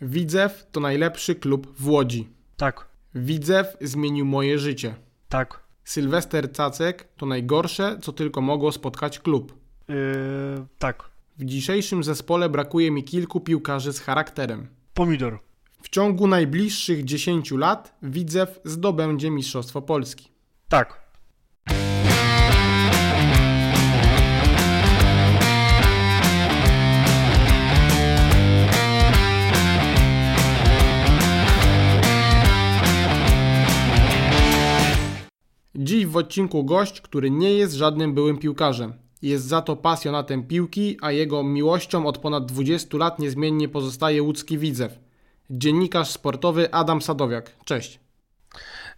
Widzew to najlepszy klub w Łodzi. Tak, Widzew zmienił moje życie. tak. Sylwester Cacek to najgorsze, co tylko mogło spotkać klub. Yy, tak. W dzisiejszym zespole brakuje mi kilku piłkarzy z charakterem. Pomidor. W ciągu najbliższych 10 lat Widzew zdobędzie Mistrzostwo Polski. Tak. Dziś w odcinku gość, który nie jest żadnym byłym piłkarzem. Jest za to pasjonatem piłki, a jego miłością od ponad 20 lat niezmiennie pozostaje łódzki Widzew. Dziennikarz sportowy Adam Sadowiak. Cześć.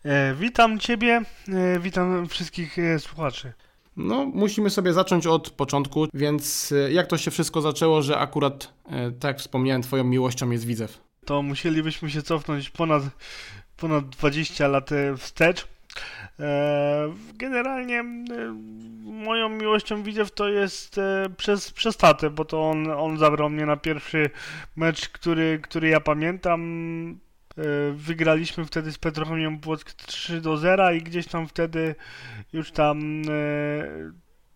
E, witam Ciebie, e, witam wszystkich e, słuchaczy. No, musimy sobie zacząć od początku, więc e, jak to się wszystko zaczęło, że akurat, e, tak jak wspomniałem, twoją miłością jest Widzew? To musielibyśmy się cofnąć ponad, ponad 20 lat e, wstecz. E, generalnie e, moją miłością Widzew to jest e, przez, przez tatę, bo to on, on zabrał mnie na pierwszy mecz, który, który ja pamiętam. Wygraliśmy wtedy z Petrochemią Płock 3 do 0 i gdzieś tam wtedy już tam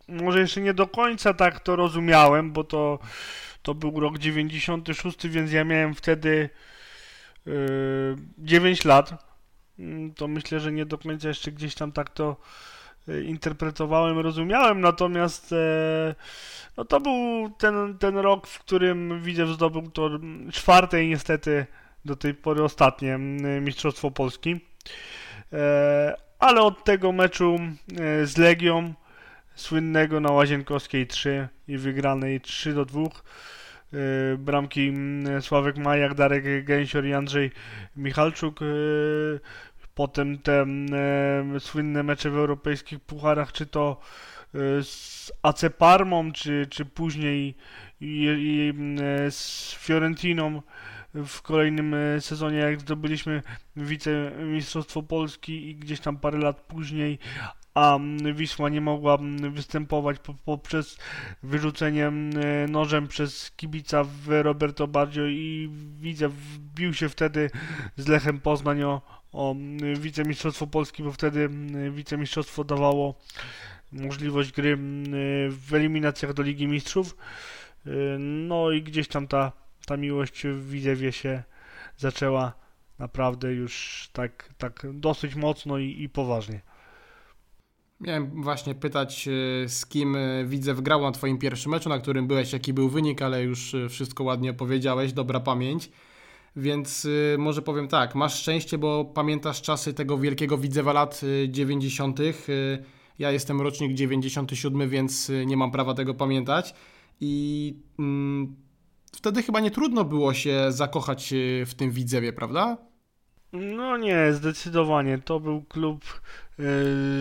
może jeszcze nie do końca tak to rozumiałem, bo to, to był rok 96, więc ja miałem wtedy e, 9 lat. Mm, To myślę, że nie do końca jeszcze gdzieś tam tak to e, interpretowałem, rozumiałem, natomiast e, no to był ten, ten rok, w którym Widzew zdobył to mm, czwarte i niestety do tej pory ostatnie mm, Mistrzostwo Polski. E, ale od tego meczu z Legią, słynnego na Łazienkowskiej 3 i wygranej 3 do 2, e, bramki mm, Sławek Majak, Darek Gęsior i Andrzej Michalczuk, e, potem te mm, e, słynne mecze w europejskich pucharach, czy to e, z AC Parmą, czy, czy później mm, z Fiorentiną w kolejnym e, sezonie, jak zdobyliśmy wicemistrzostwo Polski i gdzieś tam parę lat później, a Wisła nie mogła mm, występować po, poprzez wyrzucenie mm, nożem przez kibica w Roberto Baggio i widzę, wbił się wtedy z Lechem Poznań o, o mm, wicemistrzostwo Polski, bo wtedy wicemistrzostwo dawało możliwość gry w eliminacjach do Ligi Mistrzów. E, No i gdzieś tam ta, ta miłość w Widzewie się zaczęła naprawdę już tak, tak dosyć mocno i, i poważnie. Miałem właśnie pytać, e, z kim e, Widzew grał na twoim pierwszym meczu, na którym byłeś, jaki był wynik, ale już e, wszystko ładnie opowiedziałeś, dobra pamięć. Więc może powiem tak, masz szczęście, bo pamiętasz czasy tego wielkiego Widzewa lat e, 90. E, Ja jestem rocznik 97, więc nie mam prawa tego pamiętać. I mm, wtedy chyba nie trudno było się zakochać w tym Widzewie, prawda? No nie, zdecydowanie. To był klub e,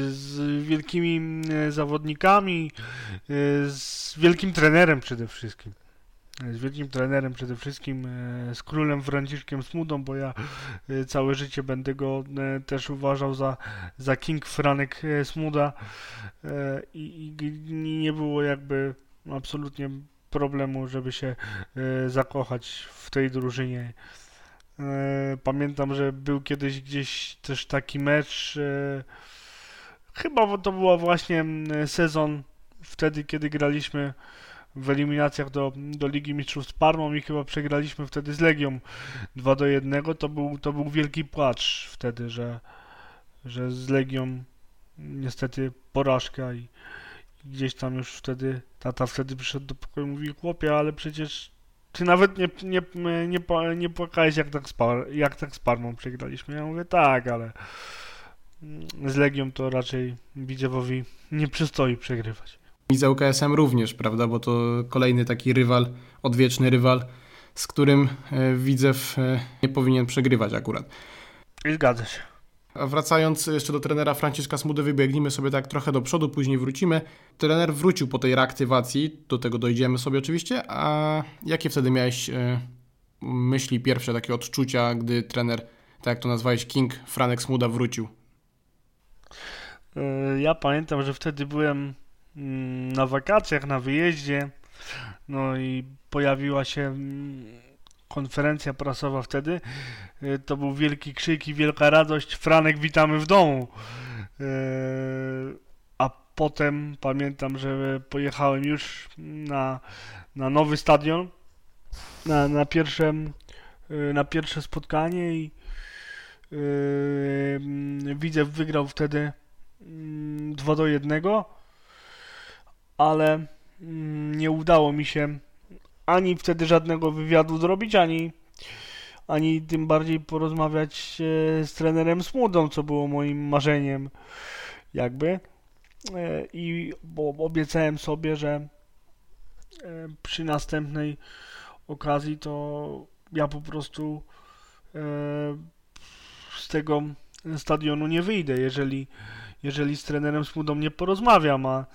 z wielkimi e, zawodnikami, e, z wielkim trenerem przede wszystkim. Z wielkim trenerem przede wszystkim, z królem Franciszkiem Smudą, bo ja całe życie będę go też uważał za, za King Franek Smuda i, i nie było jakby absolutnie problemu, żeby się zakochać w tej drużynie. E, Pamiętam, że był kiedyś gdzieś też taki mecz. e, Chyba to była właśnie sezon wtedy, kiedy graliśmy w eliminacjach do, do Ligi Mistrzów z Parmą i chyba przegraliśmy wtedy z Legią 2 do 1. To był, to był wielki płacz wtedy, że, że z Legią niestety porażka i, i gdzieś tam już wtedy tata wtedy przyszedł do pokoju i mówi chłopie, ale przecież ty nawet nie, nie, nie, nie płakałeś jak tak, z par, jak tak z Parmą przegraliśmy. Ja mówię tak, ale mm, z Legią to raczej Widzewowi nie przystoi przegrywać. I z ŁKS-em również, prawda? Bo to kolejny taki rywal, odwieczny rywal, z którym e, Widzew e, nie powinien przegrywać akurat. I zgadza się. A wracając jeszcze do trenera Franciszka Smudy, wybiegnijmy sobie tak trochę do przodu, później wrócimy. Trener wrócił po tej reaktywacji, do tego dojdziemy sobie oczywiście, a jakie wtedy miałeś e, myśli, pierwsze takie odczucia, gdy trener, tak jak to nazwałeś, King Franek Smuda wrócił? E, Ja pamiętam, że wtedy byłem mm, na wakacjach, na wyjeździe, no i pojawiła się mm, konferencja prasowa wtedy, e, to był wielki krzyk i wielka radość. Franek, witamy w domu. E, a potem pamiętam, że pojechałem już na, na nowy stadion, na, na, pierwsze, na pierwsze spotkanie i yy, Widzew wygrał wtedy 2 mm, do 1, ale mm, nie udało mi się ani wtedy żadnego wywiadu zrobić, ani, ani tym bardziej porozmawiać e, z trenerem Smudą, co było moim marzeniem jakby. E, I bo obiecałem sobie, że e, przy następnej okazji to ja po prostu z tego stadionu nie wyjdę, jeżeli, jeżeli z trenerem Smudą nie porozmawiam, a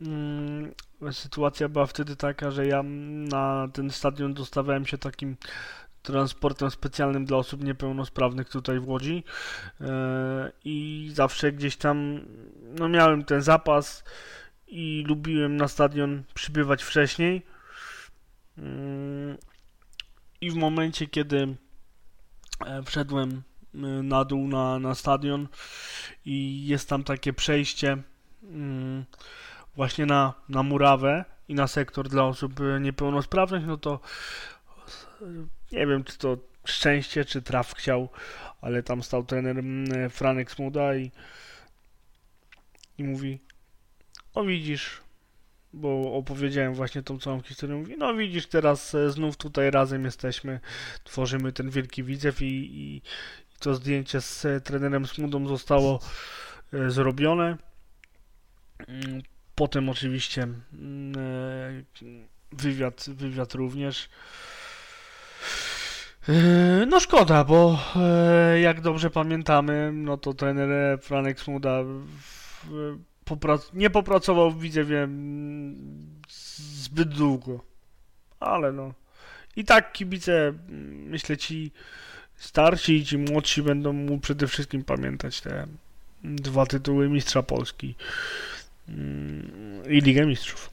mm, sytuacja była wtedy taka, że ja na ten stadion dostawałem się takim transportem specjalnym dla osób niepełnosprawnych tutaj w Łodzi. Yy, i zawsze gdzieś tam no miałem ten zapas i lubiłem na stadion przybywać wcześniej. Yy, i w momencie kiedy e, wszedłem e, na dół na, na stadion i jest tam takie przejście yy, właśnie na, na murawę i na sektor dla osób e, niepełnosprawnych, no to nie wiem, czy to szczęście, czy traf chciał, ale tam stał trener e, Franek Smuda i, i mówi, o widzisz, bo opowiedziałem właśnie tą całą historię, mówi, no widzisz, teraz e, znów tutaj razem jesteśmy, tworzymy ten wielki widzew i, i, i to zdjęcie z trenerem Smudą zostało zrobione. Mm, Potem oczywiście mm, e, wywiad, wywiad również. E, no szkoda, bo e, jak dobrze pamiętamy, no to trener Franek Smuda nie popracował w Widzewie zbyt długo. Ale no. I tak kibice, myślę ci starsi i ci młodsi będą mu przede wszystkim pamiętać te dwa tytuły Mistrza Polski i Ligę Mistrzów.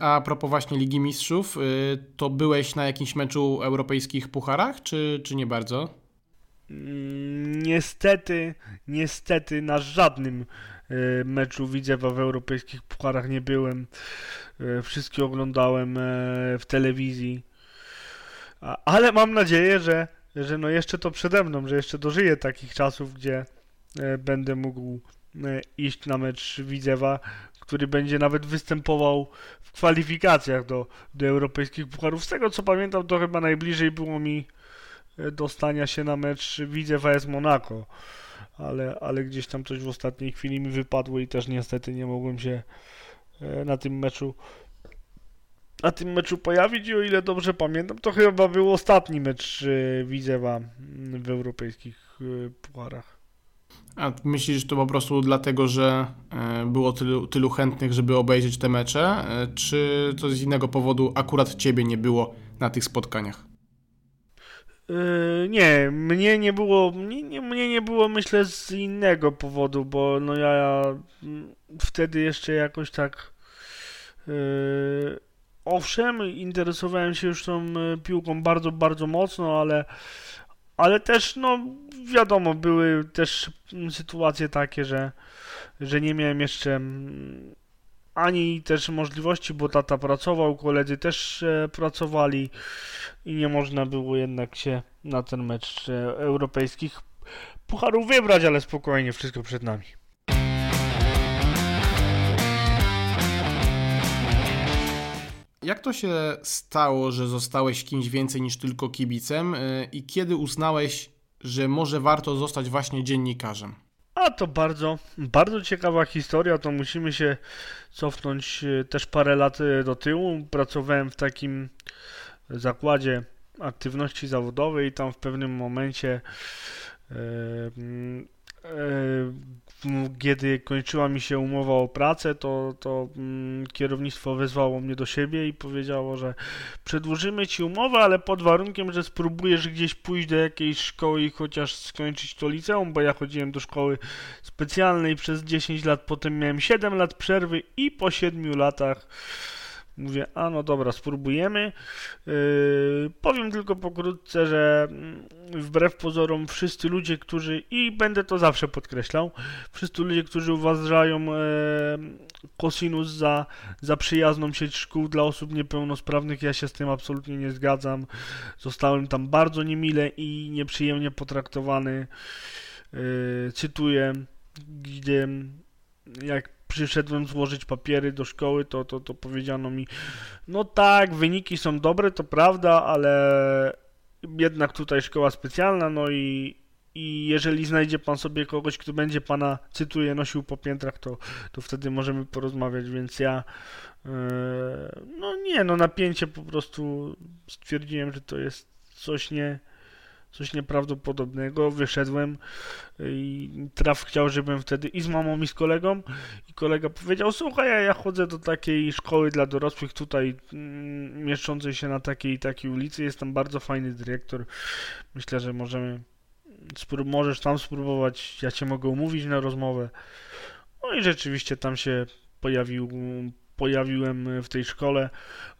A propos właśnie Ligi Mistrzów, y, to byłeś na jakimś meczu europejskich pucharach, czy, czy nie bardzo? Mm, niestety, niestety na żadnym y, meczu Widzewa w europejskich pucharach nie byłem. Y, wszystkie oglądałem w telewizji. Ale mam nadzieję, że, że no jeszcze to przede mną, że jeszcze dożyję takich czasów, gdzie będę mógł iść na mecz Widzewa, który będzie nawet występował w kwalifikacjach do, do europejskich pucharów. Z tego co pamiętam, to chyba najbliżej było mi e, dostania się na mecz Widzew AS Monaco, ale, ale gdzieś tam coś w ostatniej chwili mi wypadło i też niestety nie mogłem się e, na tym meczu na tym meczu pojawić i o ile dobrze pamiętam, to chyba był ostatni mecz e, Widzewa w europejskich pucharach. A myślisz, że to po prostu dlatego, że e, było tylu, tylu chętnych, żeby obejrzeć te mecze, e, czy to z innego powodu akurat ciebie nie było na tych spotkaniach? Yy, nie, mnie nie było, mnie, nie, mnie nie było myślę z innego powodu, bo no ja, ja wtedy jeszcze jakoś tak yy, owszem, interesowałem się już tą piłką bardzo, bardzo mocno, ale ale też, no wiadomo, były też sytuacje takie, że, że nie miałem jeszcze mm, ani też możliwości, bo tata pracował, koledzy też e, pracowali i nie można było jednak się na ten mecz e, europejskich pucharów wybrać, ale spokojnie, wszystko przed nami. Jak to się stało, że zostałeś kimś więcej niż tylko kibicem y, i kiedy uznałeś, że może warto zostać właśnie dziennikarzem? A to bardzo, bardzo ciekawa historia, to musimy się cofnąć y, też parę lat y, do tyłu. Pracowałem w takim zakładzie aktywności zawodowej i tam w pewnym momencie kiedy kończyła mi się umowa o pracę, to, to kierownictwo wezwało mnie do siebie i powiedziało, że przedłużymy ci umowę, ale pod warunkiem, że spróbujesz gdzieś pójść do jakiejś szkoły i chociaż skończyć to liceum, bo ja chodziłem do szkoły specjalnej przez 10 lat, potem miałem 7 lat przerwy i po 7 latach Mówię, a no dobra, spróbujemy. Yy, powiem tylko pokrótce, że mm, wbrew pozorom wszyscy ludzie, którzy, i będę to zawsze podkreślał, wszyscy ludzie, którzy uważają e, Cosinus za, za przyjazną sieć szkół dla osób niepełnosprawnych, ja się z tym absolutnie nie zgadzam. Zostałem tam bardzo niemile i nieprzyjemnie potraktowany. Yy, cytuję, gdzie jak przyszedłem złożyć papiery do szkoły, to, to, to powiedziano mi, no tak, wyniki są dobre, to prawda, ale jednak tutaj szkoła specjalna, no i, i jeżeli znajdzie pan sobie kogoś, kto będzie pana, cytuję, nosił po piętrach, to, to wtedy możemy porozmawiać, więc ja yy, no nie, no napięcie po prostu stwierdziłem, że to jest coś nie coś nieprawdopodobnego. Wyszedłem i traf chciał, żebym wtedy i z mamą, i z kolegą. I kolega powiedział: Słuchaj, ja, chodzę do takiej szkoły dla dorosłych tutaj, mm, mieszczącej się na takiej i takiej ulicy. Jest tam bardzo fajny dyrektor. Myślę, że możemy. możesz tam spróbować, ja cię mogę umówić na rozmowę. No i rzeczywiście tam się pojawił pojawiłem w tej szkole.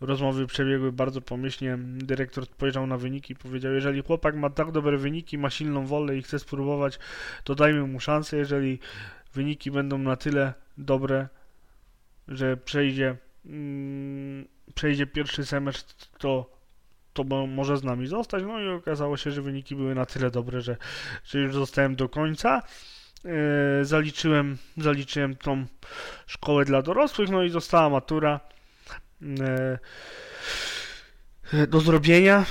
Rozmowy przebiegły bardzo pomyślnie. Dyrektor spojrzał na wyniki i powiedział: Jeżeli chłopak ma tak dobre wyniki, ma silną wolę i chce spróbować, to dajmy mu szansę. Jeżeli wyniki będą na tyle dobre, że przejdzie, mm, przejdzie pierwszy semestr, to, to może z nami zostać. No i okazało się, że wyniki były na tyle dobre, że, że już zostałem do końca. E, zaliczyłem, zaliczyłem tą szkołę dla dorosłych, no i została matura e, do zrobienia. E,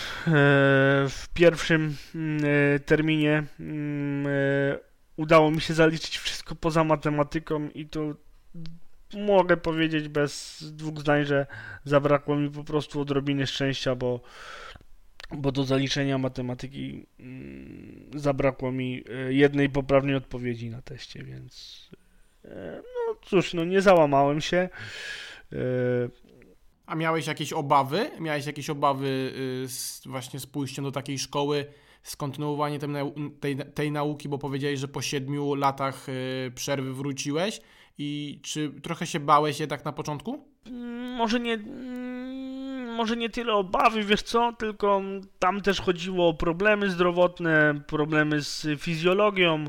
w pierwszym mm, terminie mm, udało mi się zaliczyć wszystko poza matematyką i to mogę powiedzieć bez dwóch zdań, że zabrakło mi po prostu odrobiny szczęścia, bo bo do zaliczenia matematyki mm, zabrakło mi e, jednej poprawnej odpowiedzi na teście, więc e, no cóż, no nie załamałem się. E, A miałeś jakieś obawy? Miałeś jakieś obawy z, właśnie z pójściem do takiej szkoły, z kontynuowaniem tej, tej nauki, bo powiedziałeś, że po siedmiu latach przerwy wróciłeś i czy trochę się bałeś jednak na początku? Mm, może nie może nie tyle obawy, wiesz co, tylko tam też chodziło o problemy zdrowotne, problemy z fizjologią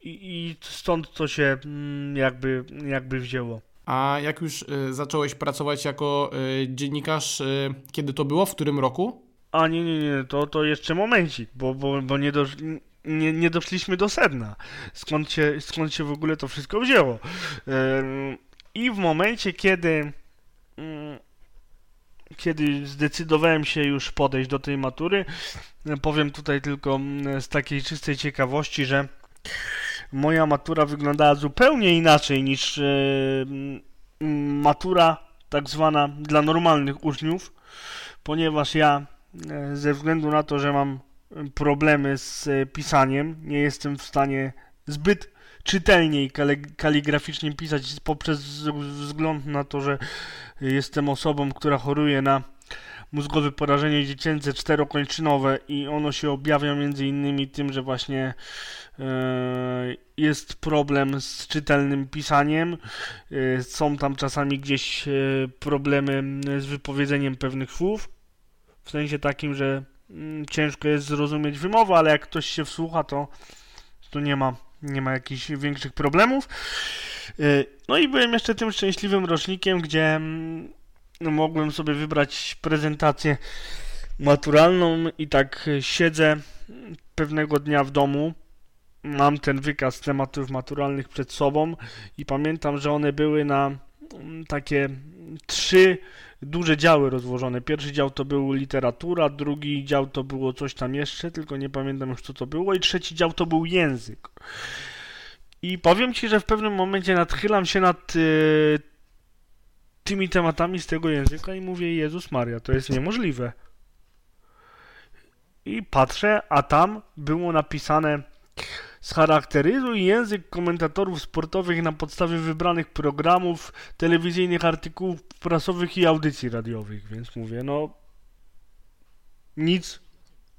i, i stąd to się mm, jakby, jakby wzięło. A jak już y, zacząłeś pracować jako y, dziennikarz, y, kiedy to było, w którym roku? A nie, nie, nie, to, to jeszcze momencik, bo, bo, bo nie, do, nie, nie doszliśmy do sedna. Skąd się, skąd się w ogóle to wszystko wzięło? I w momencie, kiedy kiedy zdecydowałem się już podejść do tej matury, powiem tutaj tylko mm, z takiej czystej ciekawości, że moja matura wyglądała zupełnie inaczej niż e, mm, matura tak zwana dla normalnych uczniów, ponieważ ja e, ze względu na to, że mam problemy z e, pisaniem, nie jestem w stanie zbyt czytelnie i kaligraficznie pisać poprzez wzgląd na to, że jestem osobą, która choruje na mózgowe porażenie dziecięce czterokończynowe i ono się objawia między innymi tym, że właśnie e, jest problem z czytelnym pisaniem. E, są tam czasami gdzieś e, problemy z wypowiedzeniem pewnych słów. W sensie takim, że mm, ciężko jest zrozumieć wymowę, ale jak ktoś się wsłucha, to, to nie ma nie ma jakichś większych problemów. Y, no i byłem jeszcze tym szczęśliwym rocznikiem, gdzie mm, no, mogłem sobie wybrać prezentację maturalną i tak siedzę pewnego dnia w domu. Mam ten wykaz tematów maturalnych przed sobą i pamiętam, że one były na mm, takie trzy duże działy rozłożone. Pierwszy dział to był literatura, drugi dział to było coś tam jeszcze, tylko nie pamiętam już co to było, i trzeci dział to był język. I powiem Ci, że w pewnym momencie nadchylam się nad y, tymi tematami z tego języka i mówię, Jezus Maria, to jest niemożliwe. I patrzę, a tam było napisane Scharakteryzuj język komentatorów sportowych na podstawie wybranych programów, telewizyjnych artykułów prasowych i audycji radiowych. Więc mówię, no nic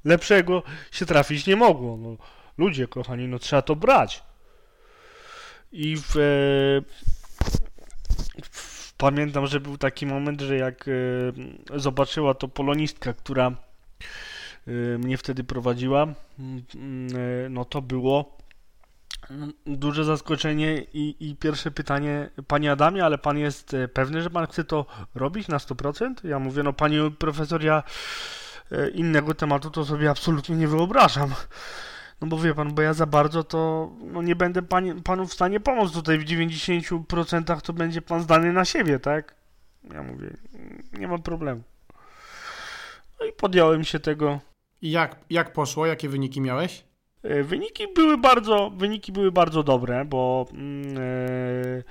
lepszego się trafić nie mogło. No, ludzie kochani, no trzeba to brać. I w, w pamiętam, że był taki moment, że jak zobaczyła to polonistka, która mnie wtedy prowadziła, no to było duże zaskoczenie i, i pierwsze pytanie, Panie Adamie, ale Pan jest e, pewny, że Pan chce to robić na 100%? Ja mówię, no Panie Profesor, ja innego tematu to sobie absolutnie nie wyobrażam. No bo wie Pan, bo ja za bardzo to no nie będę Panu w stanie pomóc tutaj w 90% to będzie Pan zdany na siebie, tak? Ja mówię, nie ma problemu. No i podjąłem się tego. I jak, jak poszło? Jakie wyniki miałeś? E, wyniki były bardzo, wyniki były bardzo dobre, bo yy,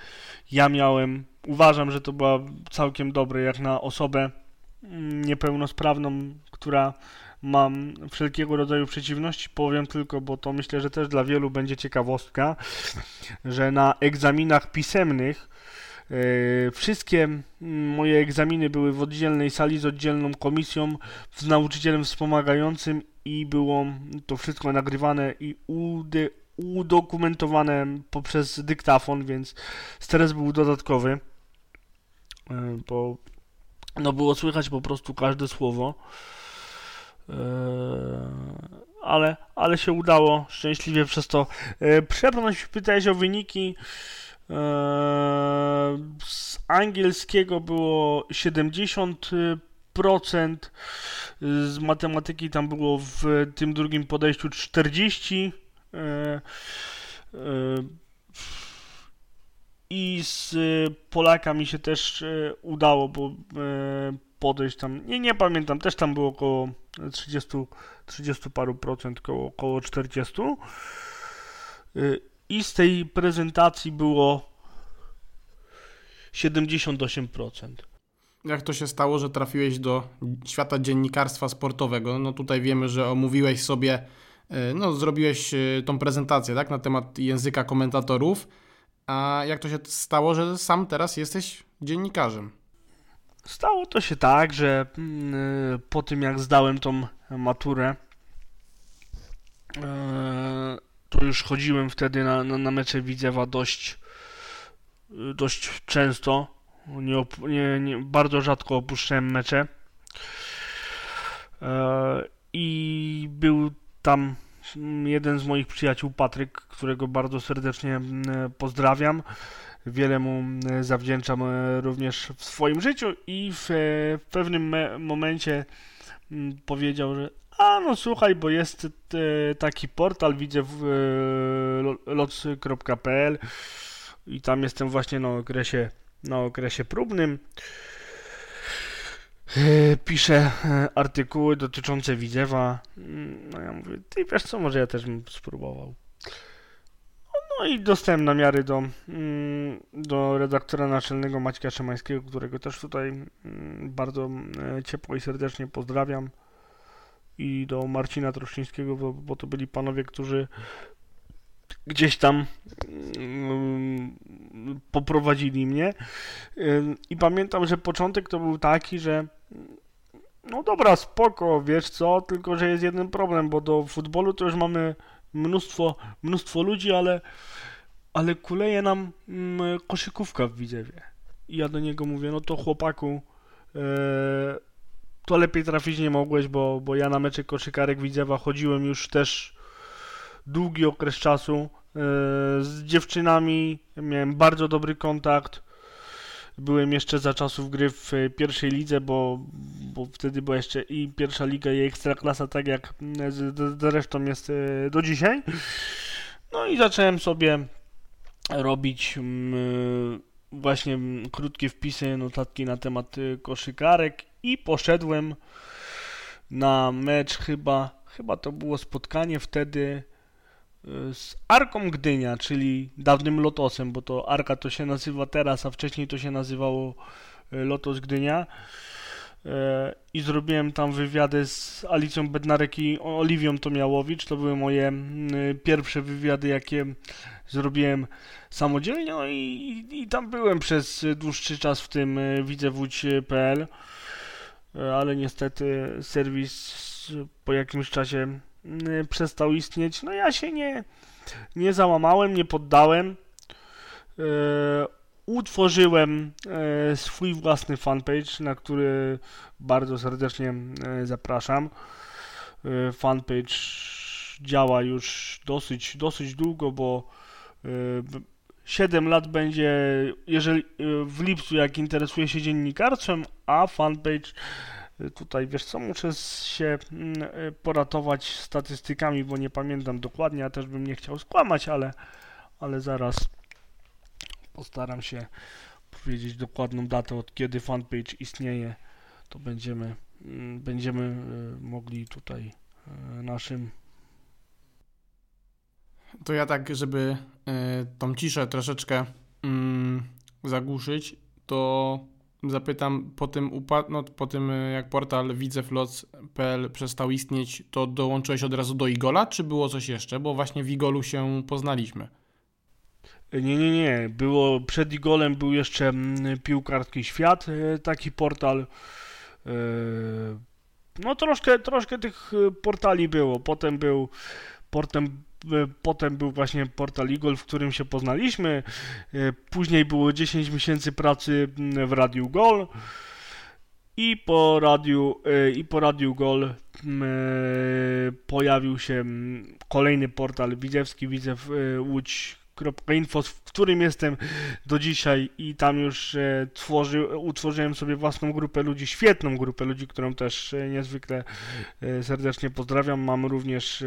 ja miałem, uważam, że to była całkiem dobre jak na osobę mm, niepełnosprawną, która ma wszelkiego rodzaju przeciwności. Powiem tylko, bo to myślę, że też dla wielu będzie ciekawostka, że na egzaminach pisemnych wszystkie moje egzaminy były w oddzielnej sali z oddzielną komisją, z nauczycielem wspomagającym i było to wszystko nagrywane i udokumentowane poprzez dyktafon, więc stres był dodatkowy, e, bo no było słychać po prostu każde słowo. E, ale, ale się udało szczęśliwie przez to przebrnąć. Pytałeś o wyniki. Eee, z angielskiego było 70%, z matematyki tam było w tym drugim podejściu 40%. Eee, eee, I z Polaka mi się też udało, bo podejść tam, nie, nie pamiętam, też tam było około 30, 30 paru procent, około, około 40 i z tej prezentacji było 78%. Jak to się stało, że trafiłeś do świata dziennikarstwa sportowego? No tutaj wiemy, że omówiłeś sobie, e, no zrobiłeś e, tą prezentację, tak, na temat języka komentatorów. A jak to się stało, że sam teraz jesteś dziennikarzem? Stało to się tak, że mm, e, po tym jak zdałem tą maturę, to już chodziłem wtedy na, na, na mecze Widzewa dość, dość często. Nie, nie, nie, bardzo rzadko opuszczałem mecze. E, I był tam jeden z moich przyjaciół, Patryk, którego bardzo serdecznie pozdrawiam. Wiele mu zawdzięczam e, również w swoim życiu i w, w pewnym momencie powiedział, że a no słuchaj, bo jest e, taki portal, widzę w e, lots.pl i tam jestem właśnie na okresie, na okresie próbnym. E, piszę artykuły dotyczące Widzewa. No ja mówię, ty wiesz co, może ja też bym spróbował. No i dostałem namiary do, mm, do redaktora naczelnego Maćka Szemańskiego, którego też tutaj mm, bardzo ciepło i serdecznie pozdrawiam i do Marcina Troszczyńskiego, bo, bo to byli panowie, którzy gdzieś tam um, poprowadzili mnie. I pamiętam, że początek to był taki, że no dobra, spoko, wiesz co, tylko że jest jeden problem, bo do futbolu to już mamy mnóstwo, mnóstwo ludzi, ale, ale kuleje nam mm, koszykówka w Widzewie. I ja do niego mówię, no to chłopaku, e, to lepiej trafić nie mogłeś, bo, bo ja na mecze koszykarek Widzewa chodziłem już też długi okres czasu. E, z dziewczynami miałem bardzo dobry kontakt. Byłem jeszcze za czasów gry w pierwszej lidze, bo, bo wtedy była jeszcze i pierwsza liga, i ekstraklasa, tak jak zresztą jest e, do dzisiaj. No i zacząłem sobie robić mm, właśnie krótkie wpisy, notatki na temat e, koszykarek i poszedłem na mecz chyba, chyba to było spotkanie wtedy y, z Arką Gdynia, czyli dawnym Lotosem, bo to Arka to się nazywa teraz, a wcześniej to się nazywało y, Lotos Gdynia. Y, I zrobiłem tam wywiady z Alicją Bednarek i Oliwią Tomiałowicz. To były moje pierwsze wywiady, jakie zrobiłem samodzielnie. No i, i tam byłem przez dłuższy czas w tym widzewódź.pl. E, ale niestety serwis po jakimś czasie przestał istnieć. No ja się nie, nie załamałem, nie poddałem. E, utworzyłem e, swój własny fanpage, na który bardzo serdecznie e, zapraszam. E, fanpage działa już dosyć, dosyć długo, bo 7 lat będzie, jeżeli w lipcu, jak interesuje się dziennikarstwem, a fanpage tutaj, wiesz co, muszę się mm, poratować statystykami, bo nie pamiętam dokładnie, a też bym nie chciał skłamać, ale, ale zaraz postaram się powiedzieć dokładną datę, od kiedy fanpage istnieje, to będziemy, mm, będziemy e, mogli tutaj e, naszym to ja tak, żeby y, tą ciszę troszeczkę y, zagłuszyć, to zapytam po tym, upad- no, po tym jak portal widzeflots.pl przestał istnieć, to dołączyłeś od razu do Igola, czy było coś jeszcze? Bo właśnie w Igolu się poznaliśmy. Nie, nie, nie. Było, przed Igolem był jeszcze mm, Piłkarski Świat, e, taki portal. E, no troszkę, troszkę tych e, portali było. Potem był portem, potem był właśnie portal Igol, w którym się poznaliśmy. Później było 10 miesięcy pracy mm, w Radiu Gol. I po radiu, i po radiu Gol mm, pojawił się kolejny portal widzewski, Widzew Łódź info, w którym jestem do dzisiaj i tam już e, tworzy, utworzyłem sobie własną grupę ludzi, świetną grupę ludzi, którą też e, niezwykle e, serdecznie pozdrawiam. Mam również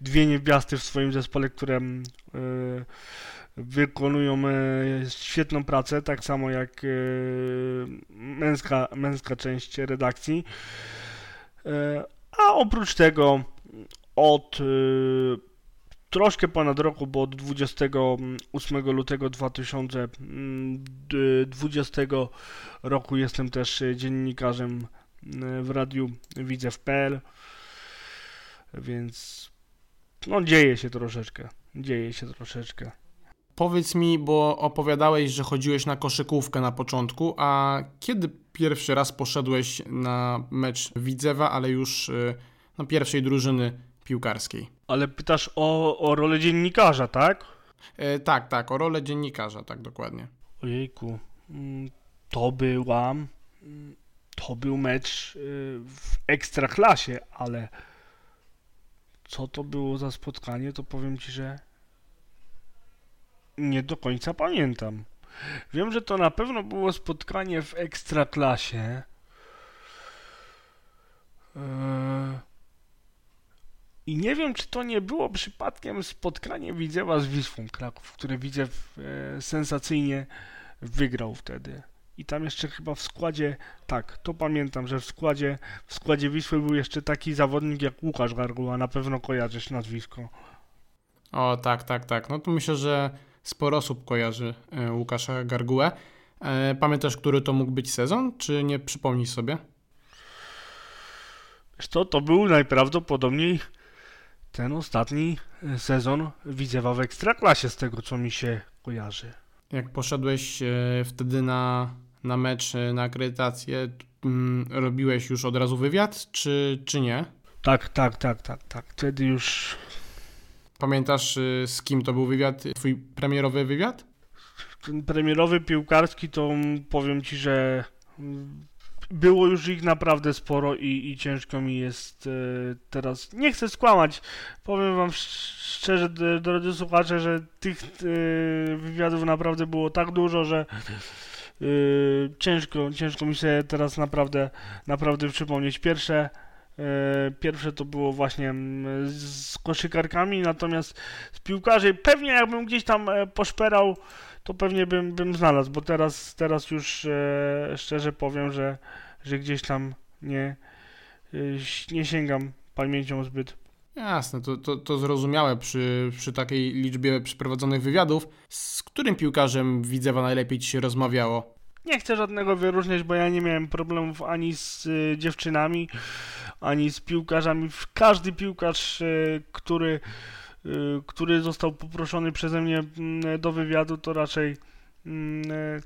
dwie niewiasty w swoim zespole, które e, wykonują świetną pracę, tak samo jak męska, męska część redakcji. A oprócz tego od troszkę ponad roku, bo od 28 lutego 2020 roku jestem też dziennikarzem w radiu Widzew.pl, więc no dzieje się troszeczkę, dzieje się troszeczkę. Powiedz mi, bo opowiadałeś, że chodziłeś na koszykówkę na początku, a kiedy pierwszy raz poszedłeś na mecz Widzewa, ale już no, pierwszej drużyny piłkarskiej? Ale pytasz o, o rolę dziennikarza, tak? E, tak, tak, o rolę dziennikarza, tak dokładnie. Ojejku, mm, to była, mm, to był mecz y, w ekstraklasie, ale co to było za spotkanie, to powiem Ci, że nie do końca pamiętam. Wiem, że to na pewno było spotkanie w ekstraklasie. Yy i nie wiem, czy to nie było przypadkiem spotkanie Widzewa z Wisłą Kraków, które Widzew e, sensacyjnie wygrał wtedy. I tam jeszcze chyba w składzie, tak, to pamiętam, że w składzie, w składzie Wisły był jeszcze taki zawodnik jak Łukasz Garguła, na pewno kojarzysz nazwisko. O, tak, tak, tak. No to myślę, że sporo osób kojarzy e, Łukasza Gargułę. E, pamiętasz, który to mógł być sezon, czy nie przypomnisz sobie? Co, to był najprawdopodobniej ten ostatni e, sezon Widzewa w Ekstraklasie, z tego co mi się kojarzy. Jak poszedłeś e, wtedy na, na mecz, e, na akredytację, mm, robiłeś już od razu wywiad, czy, czy nie? Tak, tak, tak, tak, tak. Wtedy już... Pamiętasz z kim to był wywiad, twój premierowy wywiad? Ten premierowy piłkarski to powiem ci, że było już ich naprawdę sporo i, i ciężko mi jest e, teraz. Nie chcę skłamać. Powiem Wam szczerze, drodzy słuchacze, że tych e, wywiadów naprawdę było tak dużo, że e, ciężko, ciężko mi się teraz naprawdę, naprawdę przypomnieć. Pierwsze. Pierwsze to było właśnie z koszykarkami, natomiast z piłkarzy pewnie jakbym gdzieś tam poszperał, to pewnie bym, bym znalazł, bo teraz, teraz już e, szczerze powiem, że, że gdzieś tam nie, e, nie sięgam pamięcią zbyt. Jasne, to, to, to zrozumiałe przy, przy takiej liczbie przeprowadzonych wywiadów. Z którym piłkarzem Widzewa najlepiej Ci się rozmawiało? Nie chcę żadnego wyróżniać, bo ja nie miałem problemów ani z y, dziewczynami, ani z piłkarzami. Każdy piłkarz, y, który Y, który został poproszony przeze mnie mm, do wywiadu, to raczej mm, e,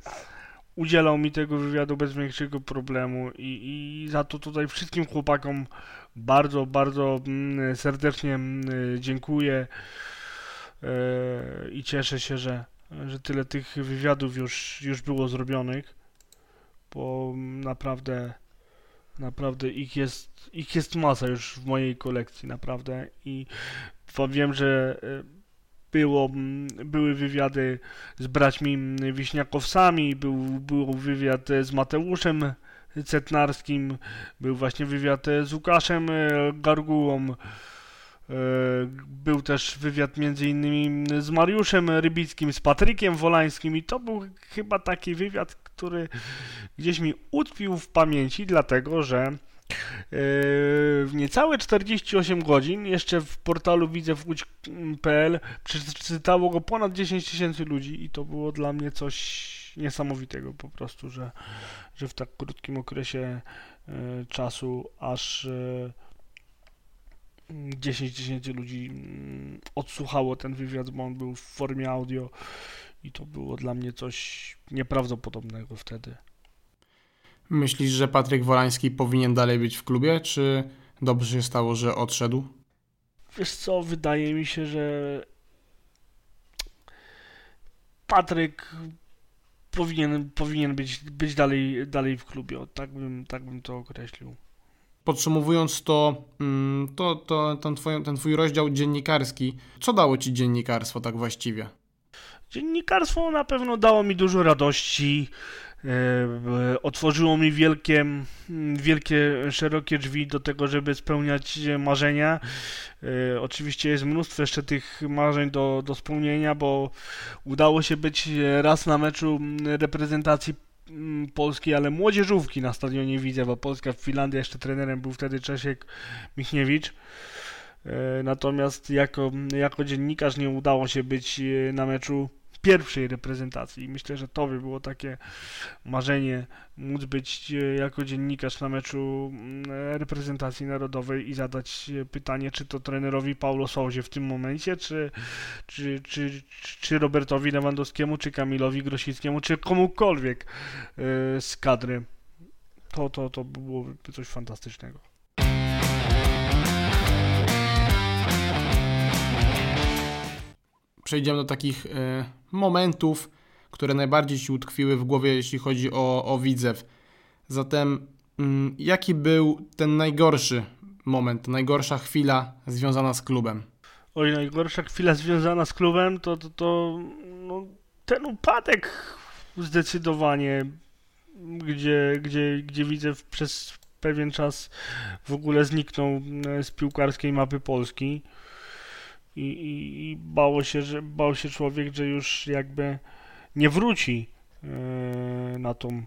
udzielał mi tego wywiadu bez większego problemu i, i za to tutaj wszystkim chłopakom bardzo, bardzo mm, serdecznie dziękuję e, i cieszę się, że, że tyle tych wywiadów już, już było zrobionych, bo naprawdę, naprawdę ich jest, ich jest masa już w mojej kolekcji, naprawdę. I wiem, że e, było, były wywiady z braćmi Wiśniakowcami, był, był wywiad z Mateuszem Cetnarskim, był właśnie wywiad z Łukaszem Gargułą. E, był też wywiad między innymi z Mariuszem Rybickim, z Patrykiem Wolańskim i to był chyba taki wywiad, który gdzieś mi utkwił w pamięci, dlatego że e, w niecałe 48 godzin jeszcze w portalu widzewłódź.pl przeczytało go ponad 10 tysięcy ludzi i to było dla mnie coś niesamowitego po prostu, że, że w tak krótkim okresie e, czasu aż 10 tysięcy ludzi mm, odsłuchało ten wywiad, bo on był w formie audio i to było dla mnie coś nieprawdopodobnego wtedy. Myślisz, że Patryk Wolański powinien dalej być w klubie, czy dobrze się stało, że odszedł? Wiesz co, wydaje mi się, że Patryk powinien, powinien być, być dalej, dalej w klubie. Tak bym, tak bym to określił. Podsumowując to, mm, to, to ten, twój, ten twój rozdział dziennikarski, co dało ci dziennikarstwo tak właściwie? Dziennikarstwo na pewno dało mi dużo radości, e, otworzyło mi wielkie, wielkie, szerokie drzwi do tego, żeby spełniać marzenia. E, oczywiście jest mnóstwo jeszcze tych marzeń do, do spełnienia, bo udało się być raz na meczu reprezentacji Mm, Polski, ale młodzieżówki na stadionie widzę, bo Polska w Finlandii jeszcze trenerem był wtedy Czesiek Michniewicz. E, natomiast jako, jako dziennikarz nie udało się być e, na meczu pierwszej reprezentacji. Myślę, że to by było takie marzenie, móc być e, jako dziennikarz na meczu mm, reprezentacji narodowej i zadać pytanie, czy to trenerowi Paulo Souzie w tym momencie, czy, czy, czy, czy Robertowi Lewandowskiemu, czy Kamilowi Grosickiemu, czy komukolwiek e, z kadry. To, to, to byłoby coś fantastycznego. Przejdziemy do takich y, momentów, które najbardziej ci utkwiły w głowie, jeśli chodzi o, o widzew. Zatem, y, jaki był ten najgorszy moment, najgorsza chwila związana z klubem? Oj, najgorsza chwila związana z klubem to, to, to no, ten upadek zdecydowanie, gdzie, gdzie, gdzie widzę przez pewien czas w ogóle zniknął e, z piłkarskiej mapy Polski i, i, i bało się, że bał się człowiek, że już jakby nie wróci yy, na tą,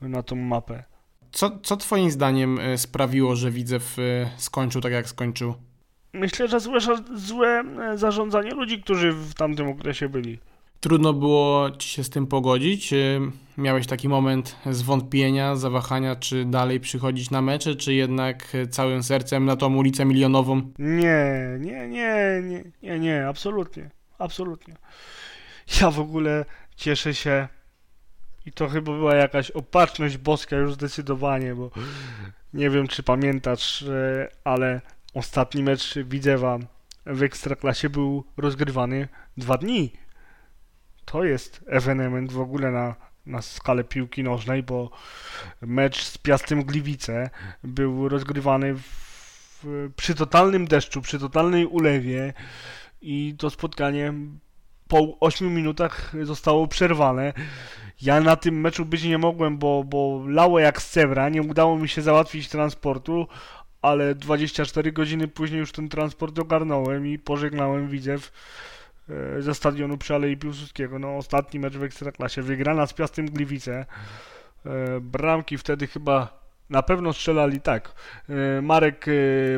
na tą mapę. Co, co Twoim zdaniem e, sprawiło, że Widzew e, skończył tak, jak skończył? Myślę, że złe, złe zarządzanie ludzi, którzy w tamtym okresie byli. Trudno było ci się z tym pogodzić? Miałeś taki moment zwątpienia, zawahania, czy dalej przychodzić na mecze, czy jednak całym sercem na tą ulicę milionową? Nie, nie, nie, nie, nie, nie, absolutnie, absolutnie. Ja w ogóle cieszę się i to chyba była jakaś opatrzność boska już zdecydowanie, bo nie wiem, czy pamiętasz, ale ostatni mecz Widzewa w Ekstraklasie był rozgrywany dwa dni to jest ewenement w ogóle na, na skalę piłki nożnej, bo mecz z Piastem Gliwice był rozgrywany w, przy totalnym deszczu, przy totalnej ulewie i to spotkanie po 8 minutach zostało przerwane. Ja na tym meczu być nie mogłem, bo, bo lało jak z cebra, nie udało mi się załatwić transportu, ale 24 godziny później już ten transport ogarnąłem i pożegnałem Widzew ze stadionu przy Alei Piłsudskiego. No, ostatni mecz w Ekstraklasie. Wygrana z Piastem Gliwice. E, bramki wtedy chyba na pewno strzelali tak. E, Marek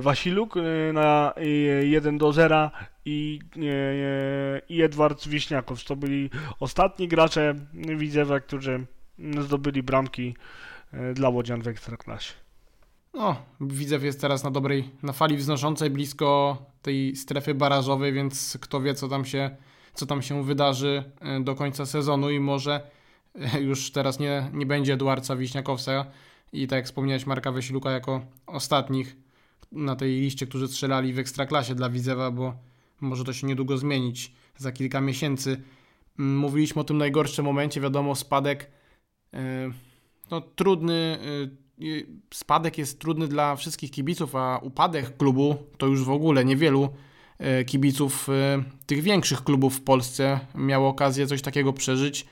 Wasiluk na 1 do 0 i, i Edward Wiśniakow. To byli ostatni gracze Widzewa, którzy zdobyli bramki dla Łodzian w Ekstraklasie. No, Widzew jest teraz na dobrej, na fali wznoszącej blisko tej strefy barażowej, więc kto wie, co tam się, co tam się wydarzy e, do końca sezonu i może e, już teraz nie, nie będzie Eduarda Wiśniakowca i tak jak wspomniałeś, Marka Wysiluka jako ostatnich na tej liście, którzy strzelali w Ekstraklasie dla Widzewa, bo może to się niedługo zmienić za kilka miesięcy. Mm, mówiliśmy o tym najgorszym momencie, wiadomo, spadek no, trudny. Spadek jest trudny dla wszystkich kibiców, a upadek klubu to już w ogóle niewielu kibiców tych większych klubów w Polsce miało okazję coś takiego przeżyć.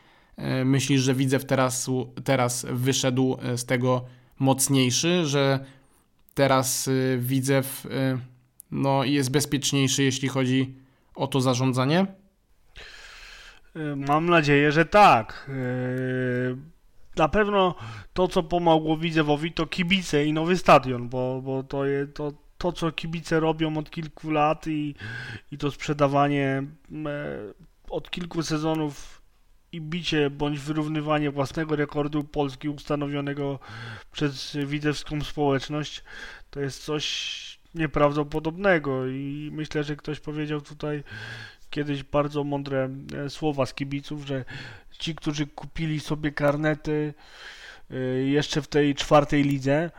Myślisz, że Widzew teraz, teraz wyszedł z tego mocniejszy, że teraz Widzew no, jest bezpieczniejszy, jeśli chodzi o to zarządzanie? Mam nadzieję, że tak. Na pewno to, co pomogło Widzewowi, to kibice i nowy stadion, bo, bo to, je, to, to, co kibice robią od kilku lat i, i to sprzedawanie e, od kilku sezonów i bicie bądź wyrównywanie własnego rekordu Polski ustanowionego przez widzewską społeczność, to jest coś nieprawdopodobnego i myślę, że ktoś powiedział tutaj kiedyś bardzo mądre e, słowa z kibiców, że ci, którzy kupili sobie karnety e, jeszcze w tej czwartej lidze,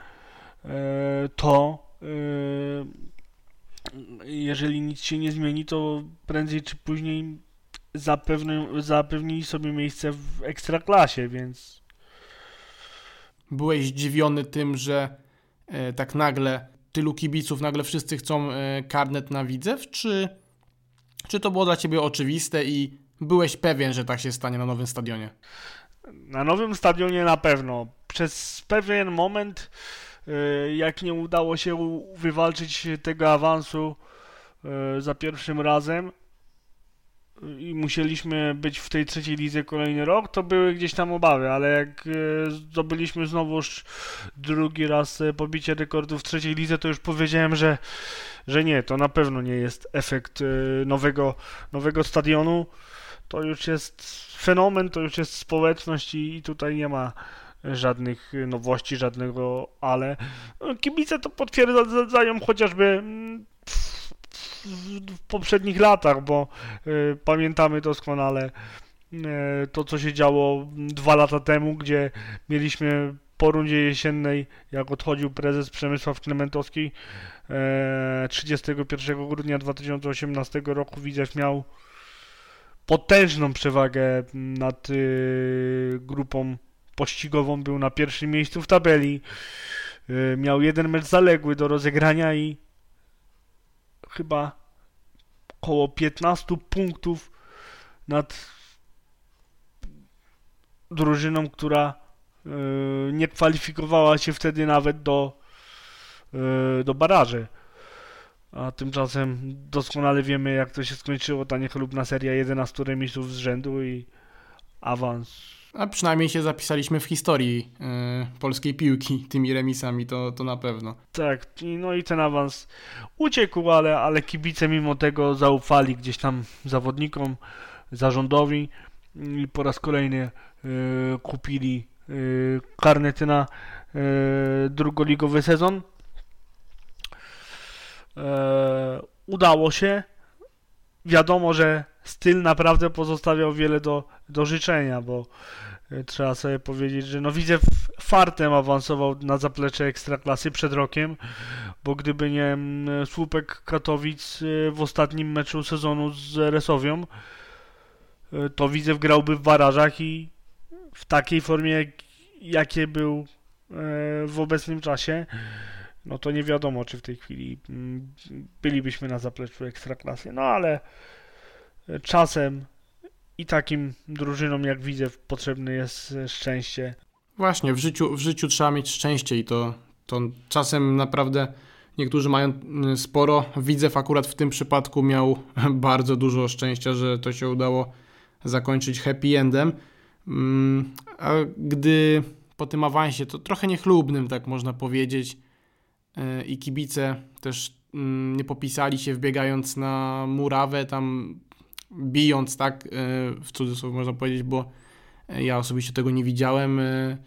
e, to jeżeli nic się nie zmieni, to prędzej czy później zapewni, zapewnili sobie miejsce w ekstraklasie, więc. Byłeś zdziwiony tym, że tak nagle tylu kibiców, nagle wszyscy chcą karnet na widzew, czy czy to było dla ciebie oczywiste i byłeś pewien, że tak się stanie na nowym stadionie? Na nowym stadionie na pewno. Przez pewien moment, y, jak nie udało się wywalczyć tego awansu y, za pierwszym razem i musieliśmy być w tej trzeciej lidze kolejny rok, to były gdzieś tam obawy, ale jak zdobyliśmy znowuż drugi raz pobicie rekordu w trzeciej lidze, to już powiedziałem, że że nie, to na pewno nie jest efekt y, nowego, nowego stadionu. To już jest fenomen, to już jest społeczność i, i tutaj nie ma żadnych nowości, żadnego ale. No, kibice to potwierdzają chociażby mm, w poprzednich latach, bo y, pamiętamy doskonale y, to, co się działo dwa lata temu, gdzie mieliśmy po rundzie jesiennej, jak odchodził prezes Przemysław Klementowski, 31 e, grudnia 2018 roku Widzew miał potężną przewagę nad y, grupą pościgową, był na pierwszym miejscu w tabeli, y, miał jeden mecz zaległy do rozegrania i chyba około 15 punktów nad drużyną, która y, nie kwalifikowała się wtedy nawet do E, do baraży. A tymczasem doskonale wiemy, jak to się skończyło. Ta niechlubna seria 11 remisów z rzędu i awans. A przynajmniej się zapisaliśmy w historii yy, polskiej piłki tymi remisami, to, to na pewno. Tak, no i ten awans uciekł, ale, ale kibice mimo tego zaufali gdzieś tam zawodnikom, zarządowi i po raz kolejny yy, kupili yy, karnety na drugoligowy sezon. E, udało się. Wiadomo, że styl naprawdę pozostawiał wiele do, do życzenia, bo e, trzeba sobie powiedzieć, że no widzę fartem awansował na zaplecze ekstraklasy przed rokiem, bo gdyby nie słupek Katowic e, w ostatnim meczu sezonu z Resowią, to widzę grałby w barażach i w takiej formie, jak, jakie był w obecnym czasie no to nie wiadomo, czy w tej chwili mm, bylibyśmy na zapleczu ekstraklasy. No ale e, czasem i takim drużynom jak widzę potrzebne jest e, szczęście. Właśnie, w życiu, w życiu trzeba mieć szczęście i to, to czasem naprawdę niektórzy mają mm, sporo. Widzew akurat w tym przypadku miał bardzo dużo szczęścia, że to się udało zakończyć happy endem. Mm, a gdy po tym awansie, to trochę niechlubnym, tak można powiedzieć, i kibice też mm, nie popisali się wbiegając na murawę, tam bijąc, tak, e, w cudzysłowie można powiedzieć, bo ja osobiście tego nie widziałem. E,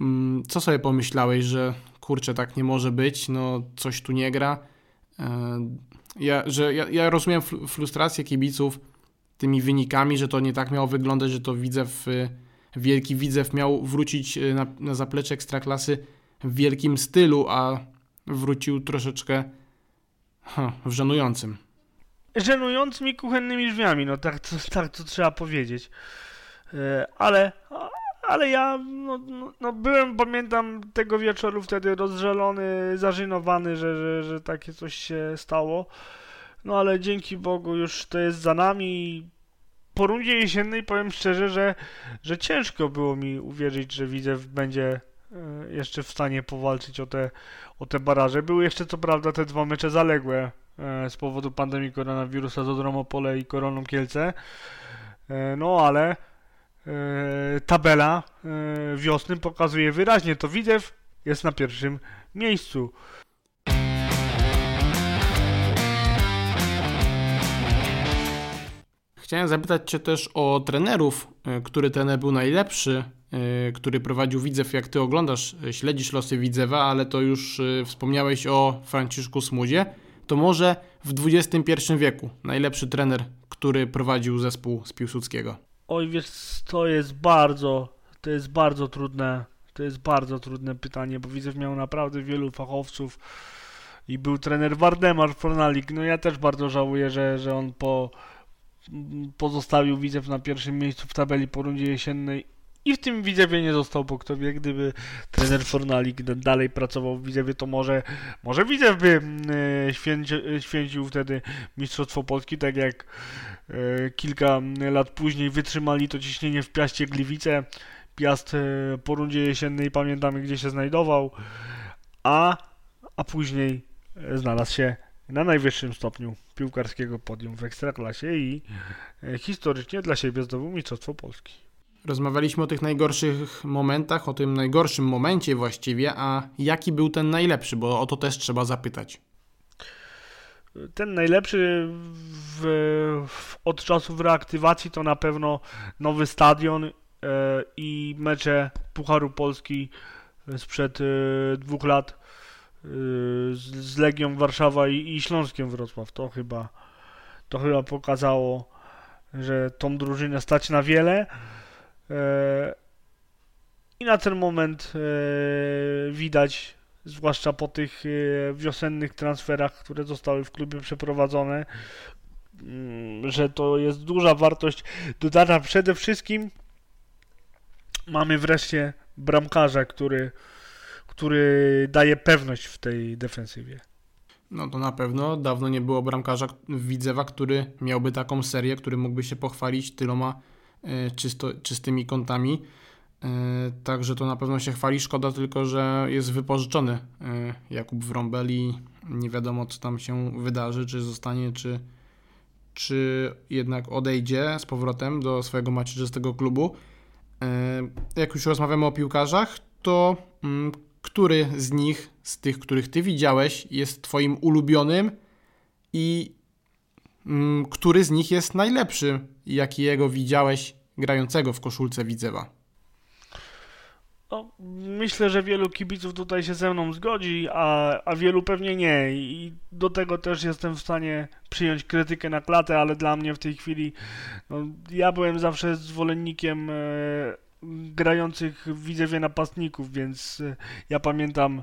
mm, co sobie pomyślałeś, że kurczę, tak nie może być, no coś tu nie gra. E, ja, że ja, ja rozumiem frustrację kibiców tymi wynikami, że to nie tak miało wyglądać, że to widzę w wielki widzew miał wrócić na, na zaplecze ekstraklasy w wielkim stylu, a wrócił troszeczkę huh, w żenującym. Żenującymi kuchennymi drzwiami, no tak, to, tak to trzeba powiedzieć. E, ale, ale ja no, no, no, byłem, pamiętam tego wieczoru wtedy rozżalony, zażynowany, że, że, że takie coś się stało. No ale dzięki Bogu już to jest za nami. Po rundzie jesiennej powiem szczerze, że, że ciężko było mi uwierzyć, że Widzew będzie e, jeszcze w stanie powalczyć o te, o te baraże. Były jeszcze co prawda te dwa mecze zaległe z powodu pandemii koronawirusa z Odromopole i Koroną Kielce. E, no ale tabela wiosny pokazuje wyraźnie, to Widzew jest na pierwszym miejscu. Chciałem zapytać Cię też o trenerów, e, który trener był najlepszy, e, który prowadził Widzew, jak Ty oglądasz, e, śledzisz losy Widzewa, ale to już wspomniałeś o Franciszku Smudzie, to może w XXI wieku najlepszy trener, który prowadził zespół z Piłsudskiego? Oj, wiesz, to jest bardzo, to jest bardzo trudne, to jest bardzo trudne pytanie, bo Widzew miał naprawdę wielu fachowców i był trener Wardemar Fornalik, no ja też bardzo żałuję, że, że on po pozostawił Widzew na pierwszym miejscu w tabeli po rundzie jesiennej i w tym Widzewie nie został, bo kto wie, gdyby trener Fornalik dalej pracował w Widzewie, to może, może Widzew by e, święci, święcił wtedy Mistrzostwo Polski, tak jak e, kilka lat później wytrzymali to ciśnienie w Piaście Gliwice. Piast e, po rundzie jesiennej pamiętamy, gdzie się znajdował, a, a później znalazł się na najwyższym stopniu piłkarskiego podium w Ekstraklasie i e, historycznie dla siebie zdobył Mistrzostwo Polski. Rozmawialiśmy o tych najgorszych momentach, o tym najgorszym momencie właściwie, a jaki był ten najlepszy, bo o to też trzeba zapytać. Ten najlepszy w, w, od czasów reaktywacji to na pewno nowy stadion e, i mecze Pucharu Polski sprzed e, dwóch lat z, z Legią Warszawa i, i Śląskiem Wrocław. To chyba, to chyba pokazało, że tą drużynę stać na wiele. E, I na ten moment e, widać, zwłaszcza po tych e, wiosennych transferach, które zostały w klubie przeprowadzone, mm, że to jest duża wartość dodana. Przede wszystkim mamy wreszcie bramkarza, który który daje pewność w tej defensywie. No to na pewno. Dawno nie było bramkarza Widzewa, który miałby taką serię, który mógłby się pochwalić tyloma czysto, czystymi kątami. E, także to na pewno się chwali. Szkoda tylko, że jest wypożyczony e, Jakub Wrąbel i nie wiadomo, co tam się wydarzy, czy zostanie, czy, czy jednak odejdzie z powrotem do swojego macierzystego klubu. Jak już rozmawiamy o piłkarzach, to mm, który z nich, z tych, których ty widziałeś, jest twoim ulubionym i który z nich jest najlepszy, jakiego widziałeś grającego w koszulce Widzewa? No, myślę, że wielu kibiców tutaj się ze mną zgodzi, a, a wielu pewnie nie. I do tego też jestem w stanie przyjąć krytykę na klatę, ale dla mnie w tej chwili no, ja byłem zawsze zwolennikiem e, grających w Widzewie napastników, więc e, ja pamiętam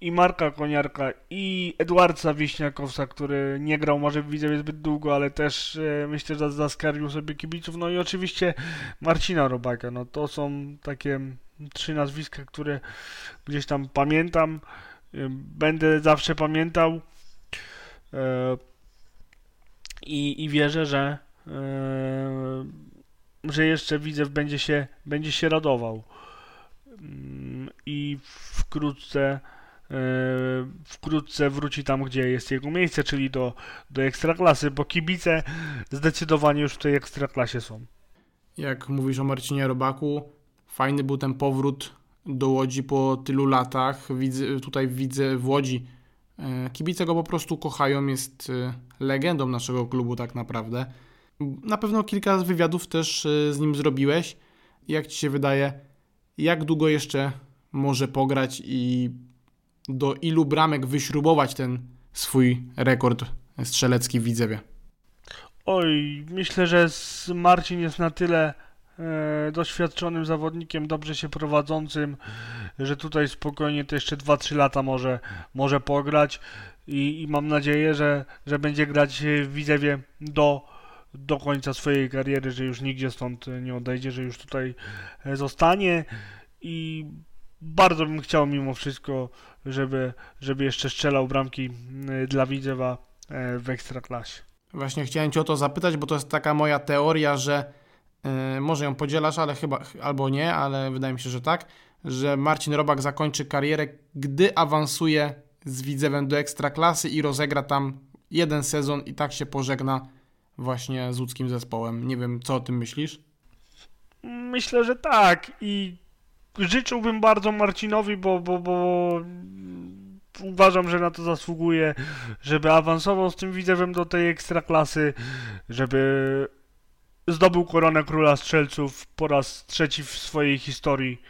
i Marka Koniarka, i Edwardsa Wiśniakowca, który nie grał może w Widzewie zbyt długo, ale też e, myślę, że zaskarbił sobie kibiców. No i oczywiście Marcina Robaka. No to są takie trzy nazwiska, które gdzieś tam pamiętam. E, będę zawsze pamiętał. I, i wierzę, że że jeszcze Widzew będzie się, będzie się radował. Mm, I wkrótce e, wkrótce wróci tam, gdzie jest jego miejsce, czyli do, do ekstraklasy, bo kibice zdecydowanie już w tej ekstraklasie są. Jak mówisz o Marcinie Robaku, fajny był ten powrót do Łodzi po tylu latach. Widzę, tutaj widzę w Łodzi. E, kibice go po prostu kochają, jest e, legendą naszego klubu tak naprawdę. Na pewno kilka wywiadów też e, z nim zrobiłeś. Jak ci się wydaje, jak długo jeszcze może pograć i do ilu bramek wyśrubować ten swój rekord strzelecki w Widzewie? Oj, myślę, że Marcin jest na tyle e, doświadczonym zawodnikiem, dobrze się prowadzącym, że tutaj spokojnie to jeszcze 2-3 lata może, może pograć i, i mam nadzieję, że, że będzie grać w Widzewie do, do końca swojej kariery, że już nigdzie stąd nie odejdzie, że już tutaj zostanie i bardzo bym chciał mimo wszystko, żeby, żeby jeszcze strzelał bramki dla Widzewa w Ekstraklasie. Właśnie chciałem Cię o to zapytać, bo to jest taka moja teoria, że yy, może ją podzielasz, ale chyba albo nie, ale wydaje mi się, że tak, że Marcin Robak zakończy karierę, gdy awansuje z Widzewem do Ekstraklasy i rozegra tam jeden sezon i tak się pożegna właśnie z łódzkim zespołem. Nie wiem, co o tym myślisz? Myślę, że tak i życzyłbym bardzo Marcinowi, bo, bo, bo uważam, że na to zasługuje, żeby awansował z tym Widzewem do tej ekstraklasy, żeby zdobył koronę króla strzelców po raz trzeci w swojej historii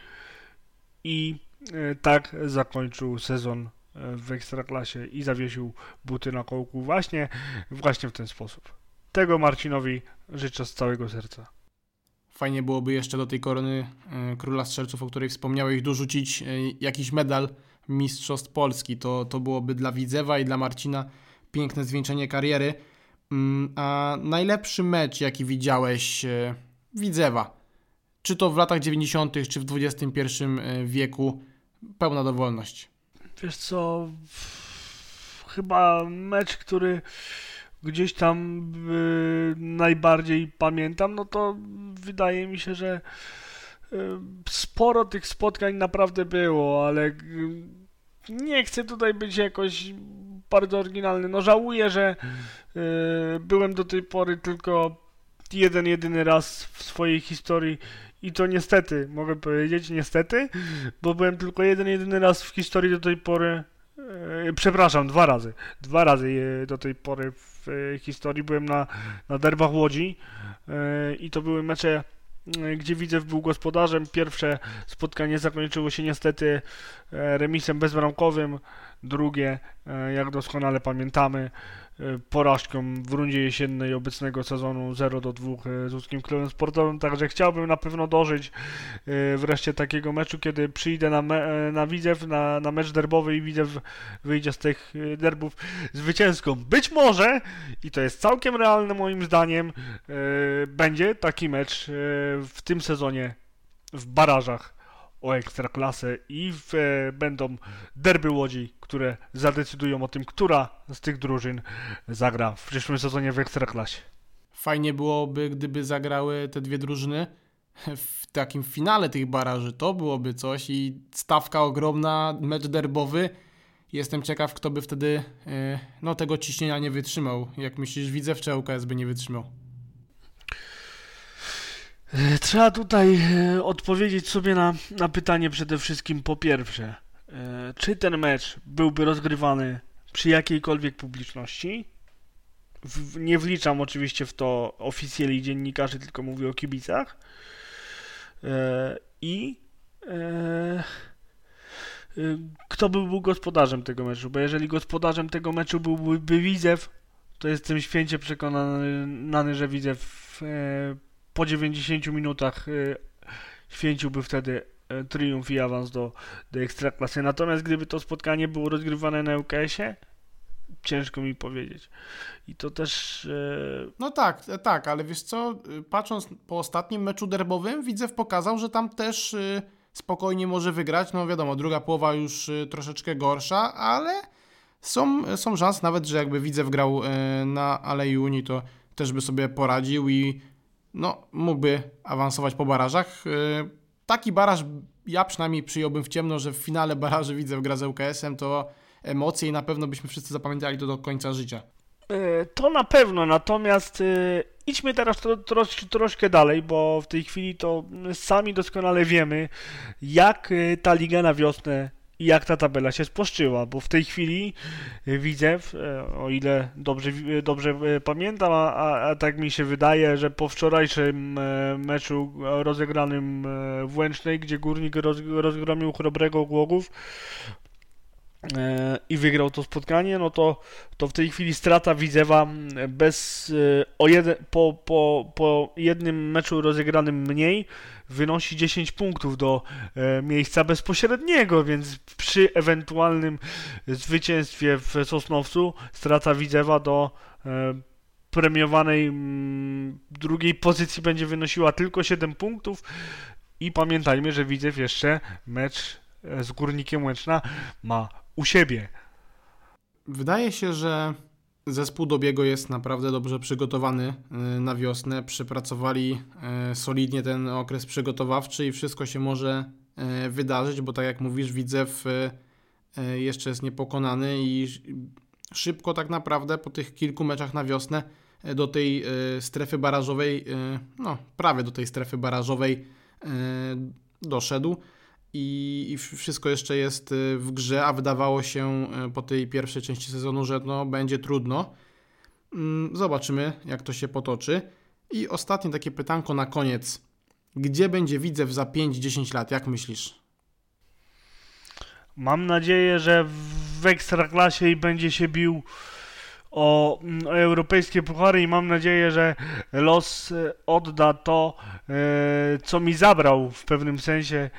i e, tak zakończył sezon e, w ekstraklasie i zawiesił buty na kołku właśnie, właśnie w ten sposób. Tego Marcinowi życzę z całego serca. Fajnie byłoby jeszcze do tej korony e, króla strzelców, o której wspomniałeś, dorzucić jakiś medal Mistrzostw Polski. To, to byłoby dla Widzewa i dla Marcina piękne zwieńczenie kariery. Mm, a najlepszy mecz, jaki widziałeś e, Widzewa, czy to w latach 90., czy w XXI e, wieku, pełna dowolność? Wiesz co, chyba mecz, który gdzieś tam yy, najbardziej pamiętam, no to wydaje mi się, że sporo tych spotkań naprawdę było, ale nie chcę tutaj być jakoś bardzo oryginalny. No żałuję, że byłem do tej pory tylko jeden, jedyny raz w swojej historii i to niestety, mogę powiedzieć niestety, bo byłem tylko jeden, jedyny raz w historii do tej pory przepraszam, dwa razy. Dwa razy do tej pory w yy, historii byłem na, na derbach Łodzi i to były mecze gdzie Widzew był gospodarzem. Pierwsze spotkanie zakończyło się niestety e, remisem bezbramkowym, drugie, e, jak doskonale pamiętamy, E, porażką w rundzie jesiennej obecnego sezonu 0 do 2 e, z łódzkim klubem sportowym, także chciałbym na pewno dożyć e, wreszcie takiego meczu, kiedy przyjdę na, me, na Widzew, na, na mecz derbowy i Widzew wyjdzie z tych derbów zwycięską. Być może, i to jest całkiem realne moim zdaniem, będzie taki mecz w tym sezonie w barażach o ekstraklasę i w, e, będą derby Łodzi, które zadecydują o tym, która z tych drużyn zagra w przyszłym sezonie w ekstraklasie. Fajnie byłoby, gdyby zagrały te dwie drużyny w takim finale tych baraży. To byłoby coś i stawka ogromna, mecz derbowy. Jestem ciekaw, kto by wtedy e, no, tego ciśnienia nie wytrzymał. Jak myślisz, widzę, czy ŁKS by nie wytrzymał? E, trzeba tutaj e, odpowiedzieć sobie na, na pytanie przede wszystkim po pierwsze, e, czy ten mecz byłby rozgrywany przy jakiejkolwiek publiczności? W, nie wliczam oczywiście w to oficjeli dziennikarzy, tylko mówię o kibicach. I kto by był gospodarzem tego meczu? Bo jeżeli gospodarzem tego meczu byłby Widzew, to jestem święcie przekonany, że Widzew po 90 minutach y, święciłby wtedy y, triumf i awans do, do Ekstraklasy. Natomiast gdyby to spotkanie było rozgrywane na UKS-ie, ciężko mi powiedzieć. I to też... Y, no tak, tak, ale wiesz co, patrząc po ostatnim meczu derbowym, Widzew pokazał, że tam też spokojnie może wygrać. No wiadomo, druga połowa już troszeczkę gorsza, ale są, są szanse nawet, że jakby Widzew grał na Alei Unii, to też by sobie poradził i no, mógłby awansować po barażach. Y, taki baraż ja przynajmniej przyjąłbym w ciemno, że w finale baraży widzę w gra z UKS-em, to emocje i na pewno byśmy wszyscy zapamiętali to do końca życia. Y, to na pewno, natomiast y, idźmy teraz tro, tro, troszkę dalej, bo w tej chwili to sami doskonale wiemy, jak ta liga na wiosnę jak ta tabela się spłaszczyła, bo w tej chwili widzę, o ile dobrze, dobrze pamiętam, a, a, tak mi się wydaje, że po wczorajszym e, meczu rozegranym e, w Łęcznej, gdzie Górnik roz, rozgromił Chrobrego Głogów, i wygrał to spotkanie, no to, to w tej chwili strata Widzewa bez, o jeden, po, po, po jednym meczu rozegranym mniej wynosi 10 punktów do e, miejsca bezpośredniego, więc przy ewentualnym zwycięstwie w Sosnowcu strata Widzewa do e, premiowanej mm, drugiej pozycji będzie wynosiła tylko 7 punktów i pamiętajmy, że Widzew jeszcze mecz e, z Górnikiem Łęczna ma u siebie. Wydaje się, że Zespół Dobiego jest naprawdę dobrze przygotowany y, na wiosnę. Przepracowali y, solidnie ten okres przygotowawczy i wszystko się może y, wydarzyć, bo tak jak mówisz, Widzew jeszcze jest niepokonany i szybko tak naprawdę po tych kilku meczach na wiosnę do tej strefy barażowej, no prawie do tej strefy barażowej doszedł i, i wszystko jeszcze jest y, w grze, a wydawało się y, po tej pierwszej części sezonu, że no, będzie trudno. Mm, zobaczymy, jak to się potoczy. I ostatnie takie pytanko na koniec. Gdzie będzie Widzew za 5-10 lat? Jak myślisz? Mam nadzieję, że w Ekstraklasie i będzie się bił o, mm, o europejskie puchary i mam nadzieję, że los e, odda to, e, co mi zabrał w pewnym sensie.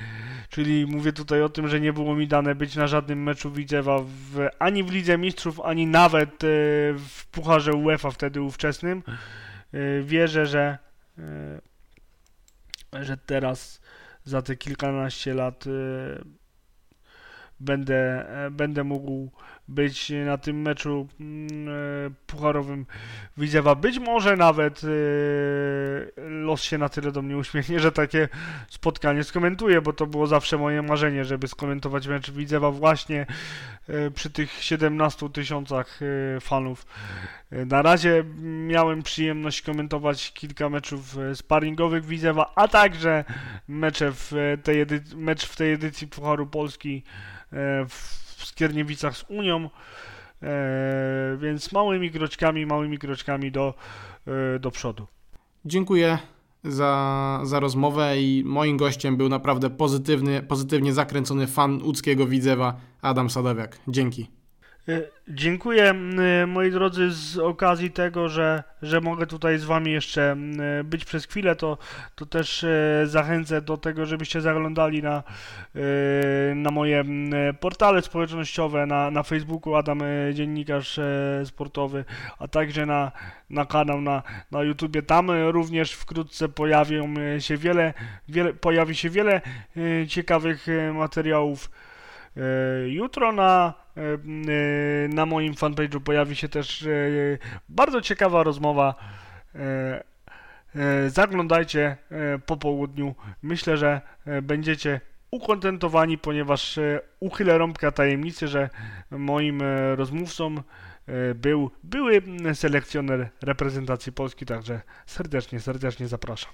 Czyli mówię tutaj o tym, że nie było mi dane być na żadnym meczu Widzewa w, ani w Lidze Mistrzów, ani nawet e, w Pucharze UEFA wtedy ówczesnym. Wierzę, że, że teraz za te kilkanaście lat będę, będę mógł być na tym meczu mm, e, pucharowym Widzewa. Być może nawet e, los się na tyle do mnie uśmiechnie, że takie spotkanie skomentuję, bo to było zawsze moje marzenie, żeby skomentować mecz Widzewa właśnie e, przy tych 17 tysiącach fanów. Na razie miałem przyjemność komentować kilka meczów sparingowych Widzewa, a także mecze w tej mecz w tej edycji Pucharu Polski w w Skierniewicach z Unią, e, więc małymi kroczkami, małymi kroczkami do, e, do przodu. Dziękuję za, za rozmowę i moim gościem był naprawdę pozytywny, pozytywnie zakręcony fan łódzkiego Widzewa Adam Sadowiak. Dzięki. E, dziękuję moi drodzy z okazji tego, że, że mogę tutaj z Wami jeszcze być przez chwilę, to, to też e, zachęcę do tego, żebyście zaglądali na, e, na moje portale społecznościowe, na, na Facebooku Adam Dziennikarz Sportowy, a także na, na kanał na, na YouTubie. Tam również wkrótce pojawią się wiele, wiele, pojawi się wiele ciekawych materiałów. Jutro na E, na moim fanpage'u pojawi się też e, bardzo ciekawa rozmowa. E, zaglądajcie po południu. Myślę, że będziecie ukontentowani, ponieważ uchylę rąbka tajemnicy, że moim rozmówcą był były selekcjoner reprezentacji Polski, także serdecznie, serdecznie zapraszam.